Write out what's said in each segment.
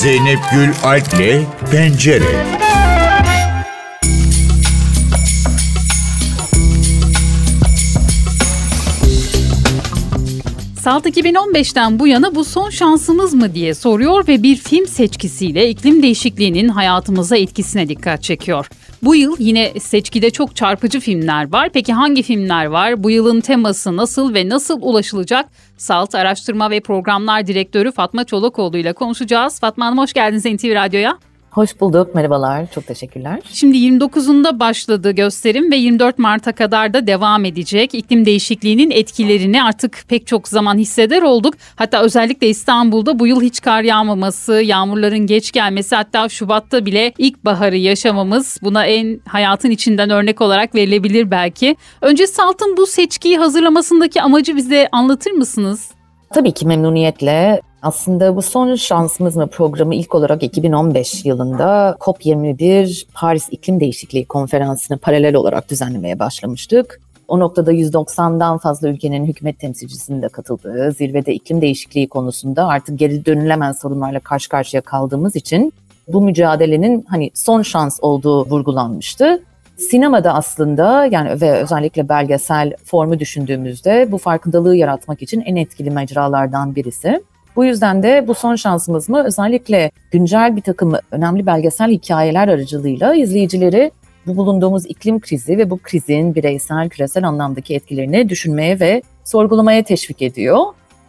Zeynep Gül Alp'le Pencere. Salt 2015'ten bu yana bu son şansımız mı diye soruyor ve bir film seçkisiyle iklim değişikliğinin hayatımıza etkisine dikkat çekiyor. Bu yıl yine seçkide çok çarpıcı filmler var. Peki hangi filmler var? Bu yılın teması nasıl ve nasıl ulaşılacak? Salt Araştırma ve Programlar Direktörü Fatma Çolakoğlu ile konuşacağız. Fatma Hanım hoş geldiniz NTV Radyo'ya. Hoş bulduk, merhabalar, çok teşekkürler. Şimdi 29'unda başladı gösterim ve 24 Mart'a kadar da devam edecek. İklim değişikliğinin etkilerini artık pek çok zaman hisseder olduk. Hatta özellikle İstanbul'da bu yıl hiç kar yağmaması, yağmurların geç gelmesi hatta Şubat'ta bile ilkbaharı yaşamamız buna en hayatın içinden örnek olarak verilebilir belki. Önce Salt'ın bu seçkiyi hazırlamasındaki amacı bize anlatır mısınız? Tabii ki memnuniyetle. Aslında bu son şansımız mı programı ilk olarak 2015 yılında COP21 Paris İklim Değişikliği Konferansı'nı paralel olarak düzenlemeye başlamıştık. O noktada 190'dan fazla ülkenin hükümet temsilcisinin de katıldığı zirvede iklim değişikliği konusunda artık geri dönülemez sorunlarla karşı karşıya kaldığımız için bu mücadelenin hani son şans olduğu vurgulanmıştı. Sinemada aslında yani ve özellikle belgesel formu düşündüğümüzde bu farkındalığı yaratmak için en etkili mecralardan birisi. Bu yüzden de bu son şansımız mı özellikle güncel bir takım önemli belgesel hikayeler aracılığıyla izleyicileri bu bulunduğumuz iklim krizi ve bu krizin bireysel, küresel anlamdaki etkilerini düşünmeye ve sorgulamaya teşvik ediyor.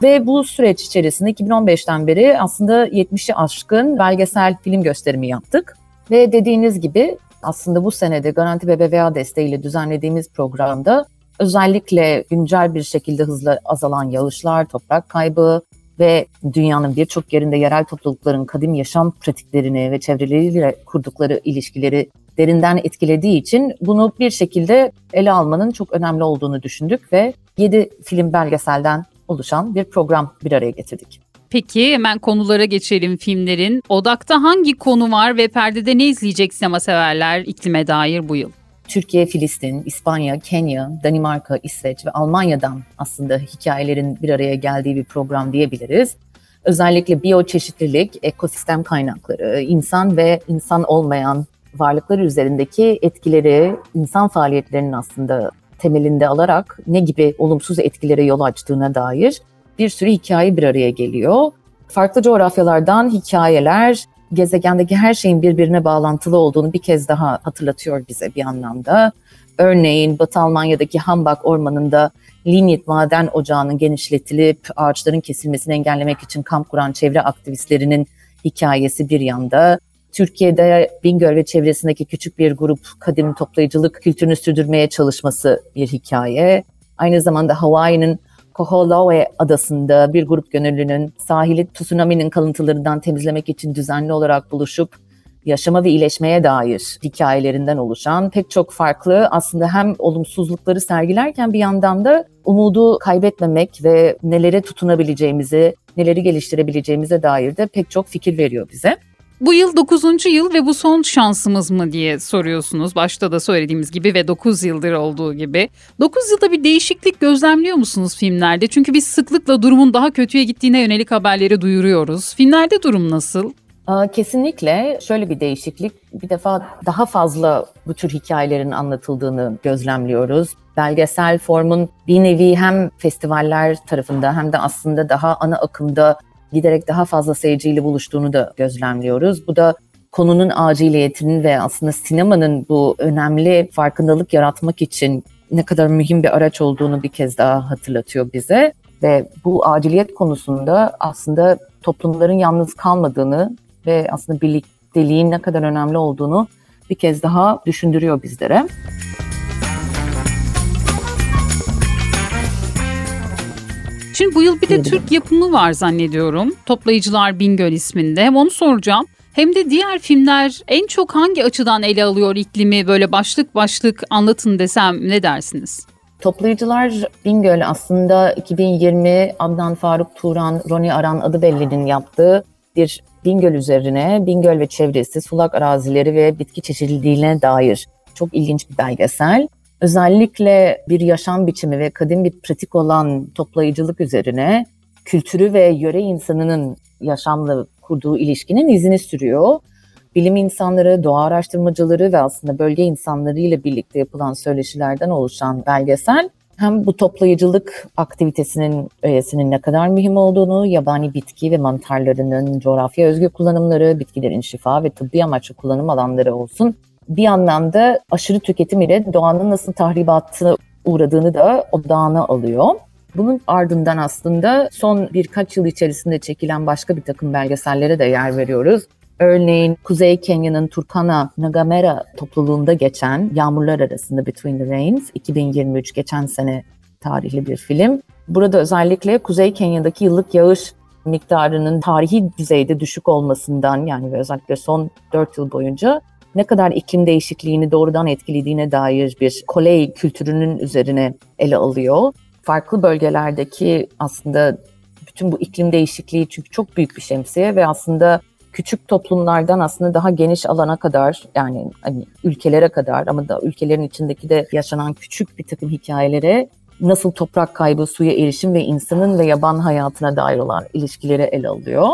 Ve bu süreç içerisinde 2015'ten beri aslında 70'i aşkın belgesel film gösterimi yaptık. Ve dediğiniz gibi aslında bu senede Garanti BBVA desteğiyle düzenlediğimiz programda özellikle güncel bir şekilde hızla azalan yağışlar, toprak kaybı, ve dünyanın birçok yerinde yerel toplulukların kadim yaşam pratiklerini ve çevreleriyle kurdukları ilişkileri derinden etkilediği için bunu bir şekilde ele almanın çok önemli olduğunu düşündük ve 7 film belgeselden oluşan bir program bir araya getirdik. Peki hemen konulara geçelim filmlerin. Odakta hangi konu var ve perdede ne izleyecek sinema severler iklime dair bu yıl? Türkiye, Filistin, İspanya, Kenya, Danimarka, İsveç ve Almanya'dan aslında hikayelerin bir araya geldiği bir program diyebiliriz. Özellikle biyoçeşitlilik, ekosistem kaynakları, insan ve insan olmayan varlıklar üzerindeki etkileri, insan faaliyetlerinin aslında temelinde alarak ne gibi olumsuz etkilere yol açtığına dair bir sürü hikaye bir araya geliyor. Farklı coğrafyalardan hikayeler, gezegendeki her şeyin birbirine bağlantılı olduğunu bir kez daha hatırlatıyor bize bir anlamda. Örneğin Batı Almanya'daki Hambach Ormanı'nda lignit maden ocağının genişletilip ağaçların kesilmesini engellemek için kamp kuran çevre aktivistlerinin hikayesi bir yanda. Türkiye'de Bingöl ve çevresindeki küçük bir grup kadim toplayıcılık kültürünü sürdürmeye çalışması bir hikaye. Aynı zamanda Hawaii'nin Kohoolawe adasında bir grup gönüllünün sahili tsunami'nin kalıntılarından temizlemek için düzenli olarak buluşup yaşama ve iyileşmeye dair hikayelerinden oluşan pek çok farklı aslında hem olumsuzlukları sergilerken bir yandan da umudu kaybetmemek ve nelere tutunabileceğimizi, neleri geliştirebileceğimize dair de pek çok fikir veriyor bize. Bu yıl 9. yıl ve bu son şansımız mı diye soruyorsunuz. Başta da söylediğimiz gibi ve 9 yıldır olduğu gibi. 9 yılda bir değişiklik gözlemliyor musunuz filmlerde? Çünkü biz sıklıkla durumun daha kötüye gittiğine yönelik haberleri duyuruyoruz. Filmlerde durum nasıl? Kesinlikle şöyle bir değişiklik. Bir defa daha fazla bu tür hikayelerin anlatıldığını gözlemliyoruz. Belgesel formun bir nevi hem festivaller tarafında hem de aslında daha ana akımda giderek daha fazla seyirciyle buluştuğunu da gözlemliyoruz. Bu da konunun aciliyetinin ve aslında sinemanın bu önemli farkındalık yaratmak için ne kadar mühim bir araç olduğunu bir kez daha hatırlatıyor bize. Ve bu aciliyet konusunda aslında toplumların yalnız kalmadığını ve aslında birlikteliğin ne kadar önemli olduğunu bir kez daha düşündürüyor bizlere. Şimdi bu yıl bir de Türk yapımı var zannediyorum. Toplayıcılar Bingöl isminde. Hem onu soracağım. Hem de diğer filmler en çok hangi açıdan ele alıyor iklimi böyle başlık başlık anlatın desem ne dersiniz? Toplayıcılar Bingöl aslında 2020 Adnan Faruk Turan, Roni Aran adı bellinin yaptığı bir Bingöl üzerine Bingöl ve çevresi, sulak arazileri ve bitki çeşitliliğine dair çok ilginç bir belgesel özellikle bir yaşam biçimi ve kadim bir pratik olan toplayıcılık üzerine kültürü ve yöre insanının yaşamla kurduğu ilişkinin izini sürüyor. Bilim insanları, doğa araştırmacıları ve aslında bölge insanlarıyla birlikte yapılan söyleşilerden oluşan belgesel hem bu toplayıcılık aktivitesinin öğesinin ne kadar mühim olduğunu, yabani bitki ve mantarlarının coğrafya özgü kullanımları, bitkilerin şifa ve tıbbi amaçlı kullanım alanları olsun. Bir anlamda aşırı tüketim ile doğanın nasıl tahribatına uğradığını da odağına alıyor. Bunun ardından aslında son birkaç yıl içerisinde çekilen başka bir takım belgesellere de yer veriyoruz. Örneğin Kuzey Kenya'nın Turkana Nagamera topluluğunda geçen Yağmurlar Arasında Between the Rains 2023 geçen sene tarihli bir film. Burada özellikle Kuzey Kenya'daki yıllık yağış miktarının tarihi düzeyde düşük olmasından yani özellikle son 4 yıl boyunca ne kadar iklim değişikliğini doğrudan etkilediğine dair bir kolej kültürünün üzerine ele alıyor. Farklı bölgelerdeki aslında bütün bu iklim değişikliği çünkü çok büyük bir şemsiye ve aslında küçük toplumlardan aslında daha geniş alana kadar yani hani ülkelere kadar ama da ülkelerin içindeki de yaşanan küçük bir takım hikayelere nasıl toprak kaybı, suya erişim ve insanın ve yaban hayatına dair olan ilişkileri ele alıyor.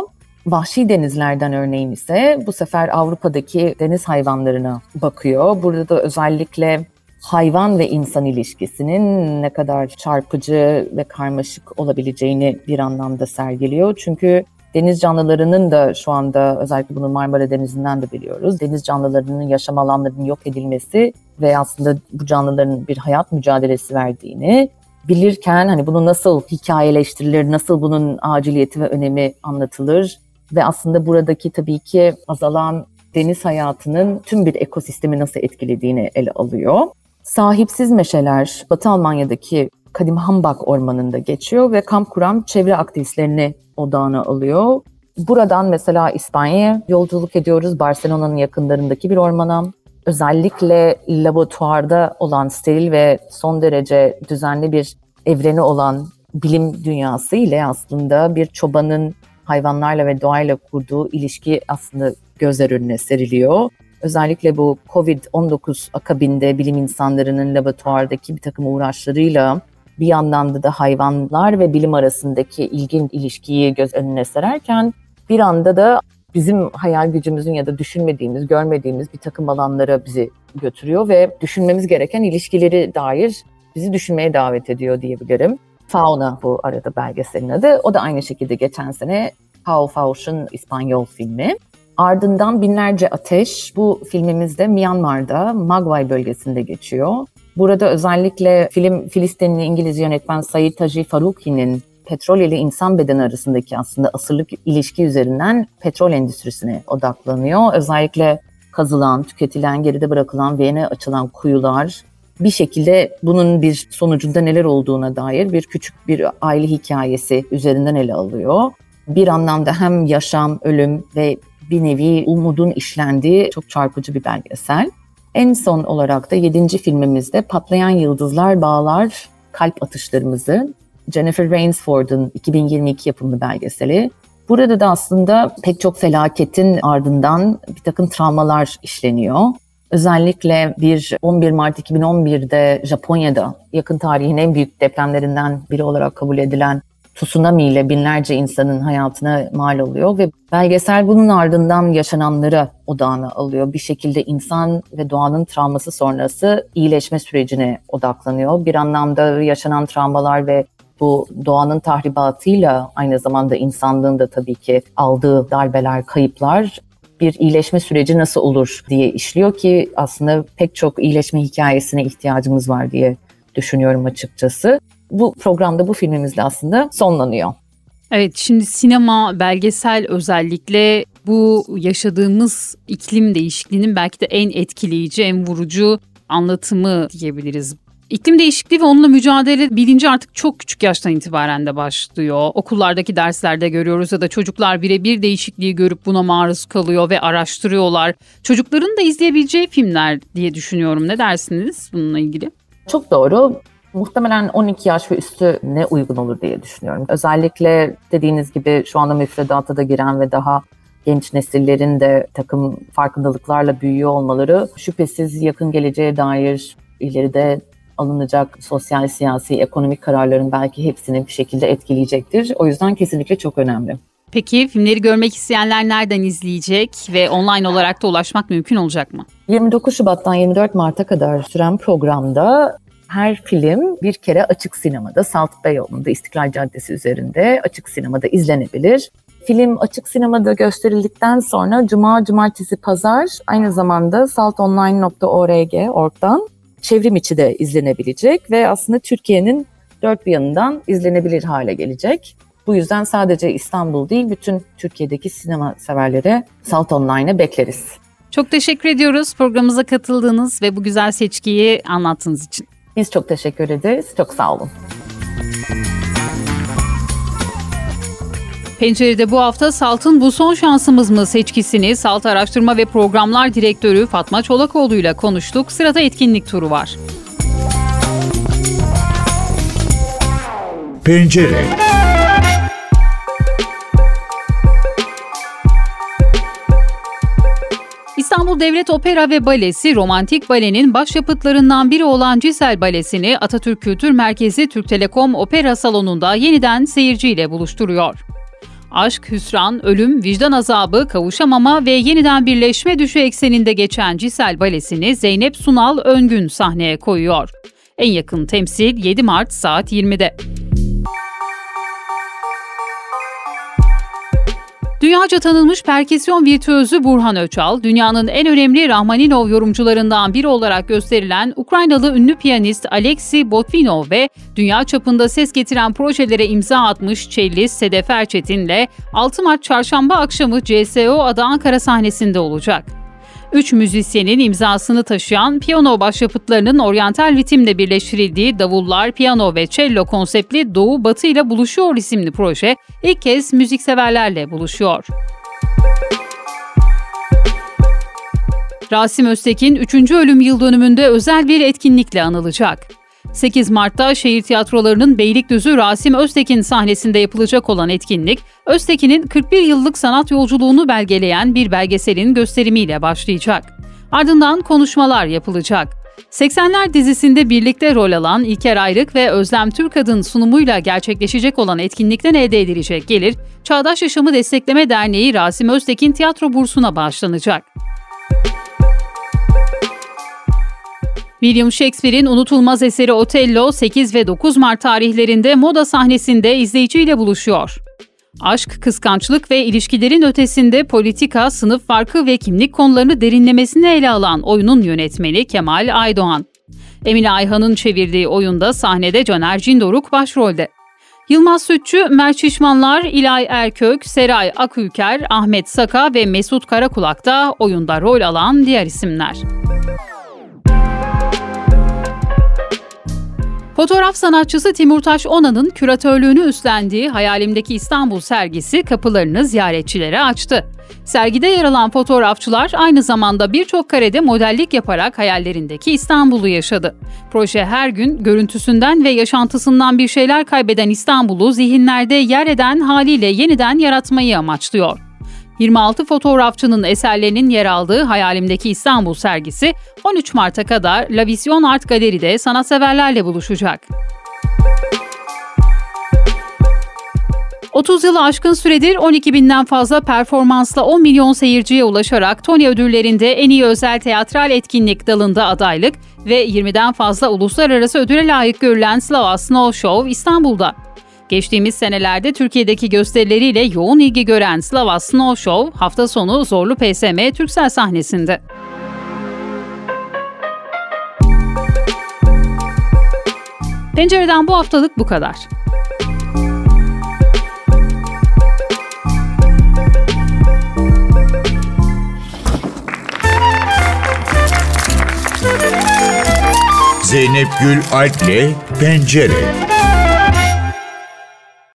Vahşi denizlerden örneğin ise bu sefer Avrupa'daki deniz hayvanlarına bakıyor. Burada da özellikle hayvan ve insan ilişkisinin ne kadar çarpıcı ve karmaşık olabileceğini bir anlamda sergiliyor. Çünkü deniz canlılarının da şu anda özellikle bunu Marmara Denizi'nden de biliyoruz. Deniz canlılarının yaşam alanlarının yok edilmesi ve aslında bu canlıların bir hayat mücadelesi verdiğini bilirken hani bunu nasıl hikayeleştirilir, nasıl bunun aciliyeti ve önemi anlatılır ve aslında buradaki tabii ki azalan deniz hayatının tüm bir ekosistemi nasıl etkilediğini ele alıyor. Sahipsiz meşeler Batı Almanya'daki Kadim Hambak Ormanı'nda geçiyor ve kamp kuran çevre aktivistlerini odağına alıyor. Buradan mesela İspanya'ya yolculuk ediyoruz. Barcelona'nın yakınlarındaki bir ormana. Özellikle laboratuvarda olan steril ve son derece düzenli bir evreni olan bilim dünyası ile aslında bir çobanın hayvanlarla ve doğayla kurduğu ilişki aslında gözler önüne seriliyor. Özellikle bu Covid-19 akabinde bilim insanlarının laboratuvardaki bir takım uğraşlarıyla bir yandan da hayvanlar ve bilim arasındaki ilgin ilişkiyi göz önüne sererken bir anda da bizim hayal gücümüzün ya da düşünmediğimiz, görmediğimiz bir takım alanlara bizi götürüyor ve düşünmemiz gereken ilişkileri dair bizi düşünmeye davet ediyor diyebilirim. Fauna bu arada belgeselin adı. O da aynı şekilde geçen sene Pau Fauch'un İspanyol filmi. Ardından Binlerce Ateş bu filmimizde Myanmar'da Magway bölgesinde geçiyor. Burada özellikle film Filistinli İngiliz yönetmen Said Taji Faruqi'nin petrol ile insan bedeni arasındaki aslında asırlık ilişki üzerinden petrol endüstrisine odaklanıyor. Özellikle kazılan, tüketilen, geride bırakılan ve yeni açılan kuyular bir şekilde bunun bir sonucunda neler olduğuna dair bir küçük bir aile hikayesi üzerinden ele alıyor. Bir anlamda hem yaşam, ölüm ve bir nevi umudun işlendiği çok çarpıcı bir belgesel. En son olarak da yedinci filmimizde Patlayan Yıldızlar Bağlar Kalp Atışlarımızı Jennifer Rainsford'un 2022 yapımı belgeseli. Burada da aslında pek çok felaketin ardından bir takım travmalar işleniyor. Özellikle bir 11 Mart 2011'de Japonya'da yakın tarihin en büyük depremlerinden biri olarak kabul edilen tsunami ile binlerce insanın hayatına mal oluyor ve belgesel bunun ardından yaşananlara odağına alıyor. Bir şekilde insan ve doğanın travması sonrası iyileşme sürecine odaklanıyor. Bir anlamda yaşanan travmalar ve bu doğanın tahribatıyla aynı zamanda insanlığın da tabii ki aldığı darbeler, kayıplar bir iyileşme süreci nasıl olur diye işliyor ki aslında pek çok iyileşme hikayesine ihtiyacımız var diye düşünüyorum açıkçası. Bu programda bu filmimizle aslında sonlanıyor. Evet şimdi sinema, belgesel özellikle bu yaşadığımız iklim değişikliğinin belki de en etkileyici, en vurucu anlatımı diyebiliriz. İklim değişikliği ve onunla mücadele bilinci artık çok küçük yaştan itibaren de başlıyor. Okullardaki derslerde görüyoruz ya da çocuklar birebir değişikliği görüp buna maruz kalıyor ve araştırıyorlar. Çocukların da izleyebileceği filmler diye düşünüyorum. Ne dersiniz bununla ilgili? Çok doğru. Muhtemelen 12 yaş ve üstü ne uygun olur diye düşünüyorum. Özellikle dediğiniz gibi şu anda müfredata da giren ve daha genç nesillerin de takım farkındalıklarla büyüyor olmaları şüphesiz yakın geleceğe dair ileride alınacak sosyal, siyasi, ekonomik kararların belki hepsini bir şekilde etkileyecektir. O yüzden kesinlikle çok önemli. Peki filmleri görmek isteyenler nereden izleyecek ve online olarak da ulaşmak mümkün olacak mı? 29 Şubat'tan 24 Mart'a kadar süren programda her film bir kere açık sinemada, Salt Beyoğlu'nda İstiklal Caddesi üzerinde açık sinemada izlenebilir. Film açık sinemada gösterildikten sonra Cuma, Cumartesi, Pazar aynı zamanda saltonline.org org'dan çevrim içi de izlenebilecek ve aslında Türkiye'nin dört bir yanından izlenebilir hale gelecek. Bu yüzden sadece İstanbul değil bütün Türkiye'deki sinema severlere Salt Online'e bekleriz. Çok teşekkür ediyoruz programımıza katıldığınız ve bu güzel seçkiyi anlattığınız için. Biz çok teşekkür ederiz. Çok sağ olun. Pencerede bu hafta Salt'ın Bu Son Şansımız mı seçkisini Salt Araştırma ve Programlar Direktörü Fatma Çolakoğlu ile konuştuk. Sırada etkinlik turu var. Pencere İstanbul Devlet Opera ve Balesi romantik balenin başyapıtlarından biri olan Cisel Balesi'ni Atatürk Kültür Merkezi Türk Telekom Opera Salonu'nda yeniden seyirciyle buluşturuyor. Aşk, hüsran, ölüm, vicdan azabı, kavuşamama ve yeniden birleşme düşü ekseninde geçen Cisel Balesi'ni Zeynep Sunal Öngün sahneye koyuyor. En yakın temsil 7 Mart saat 20'de. Dünyaca tanınmış perküsyon virtüözü Burhan Öçal, dünyanın en önemli Rahmaninov yorumcularından biri olarak gösterilen Ukraynalı ünlü piyanist Alexey Botvinov ve dünya çapında ses getiren projelere imza atmış cellist Sedef Erçetin'le 6 Mart çarşamba akşamı CSO Ada Ankara sahnesinde olacak. Üç müzisyenin imzasını taşıyan piyano başyapıtlarının oryantal ritimle birleştirildiği davullar, piyano ve cello konseptli Doğu Batı ile buluşuyor isimli proje ilk kez müzikseverlerle buluşuyor. Rasim Öztekin 3. ölüm yıl dönümünde özel bir etkinlikle anılacak. 8 Mart'ta şehir tiyatrolarının Beylikdüzü Rasim Öztekin sahnesinde yapılacak olan etkinlik, Öztekin'in 41 yıllık sanat yolculuğunu belgeleyen bir belgeselin gösterimiyle başlayacak. Ardından konuşmalar yapılacak. 80'ler dizisinde birlikte rol alan İlker Ayrık ve Özlem Türkad'ın sunumuyla gerçekleşecek olan etkinlikten elde edilecek gelir, Çağdaş Yaşamı Destekleme Derneği Rasim Öztekin Tiyatro Bursu'na bağışlanacak. William Shakespeare'in unutulmaz eseri Otello 8 ve 9 Mart tarihlerinde moda sahnesinde izleyiciyle buluşuyor. Aşk, kıskançlık ve ilişkilerin ötesinde politika, sınıf farkı ve kimlik konularını derinlemesine ele alan oyunun yönetmeni Kemal Aydoğan. Emine Ayhan'ın çevirdiği oyunda sahnede Caner Cindoruk başrolde. Yılmaz Sütçü, Mert Şişmanlar, İlay Erkök, Seray Akülker, Ahmet Saka ve Mesut Karakulak da oyunda rol alan diğer isimler. Fotoğraf sanatçısı Timurtaş Onan'ın küratörlüğünü üstlendiği Hayalimdeki İstanbul sergisi kapılarını ziyaretçilere açtı. Sergide yer alan fotoğrafçılar aynı zamanda birçok karede modellik yaparak hayallerindeki İstanbul'u yaşadı. Proje her gün görüntüsünden ve yaşantısından bir şeyler kaybeden İstanbul'u zihinlerde yer eden haliyle yeniden yaratmayı amaçlıyor. 26 fotoğrafçının eserlerinin yer aldığı Hayalimdeki İstanbul sergisi 13 Mart'a kadar La Vision Art Galeri'de sanatseverlerle buluşacak. 30 yılı aşkın süredir 12 binden fazla performansla 10 milyon seyirciye ulaşarak Tony ödüllerinde en iyi özel teatral etkinlik dalında adaylık ve 20'den fazla uluslararası ödüle layık görülen Slava Snow Show İstanbul'da. Geçtiğimiz senelerde Türkiye'deki gösterileriyle yoğun ilgi gören Slava Snow Show hafta sonu Zorlu PSM Türksel sahnesinde. Pencereden bu haftalık bu kadar. Zeynep Gül Alp'le Pencere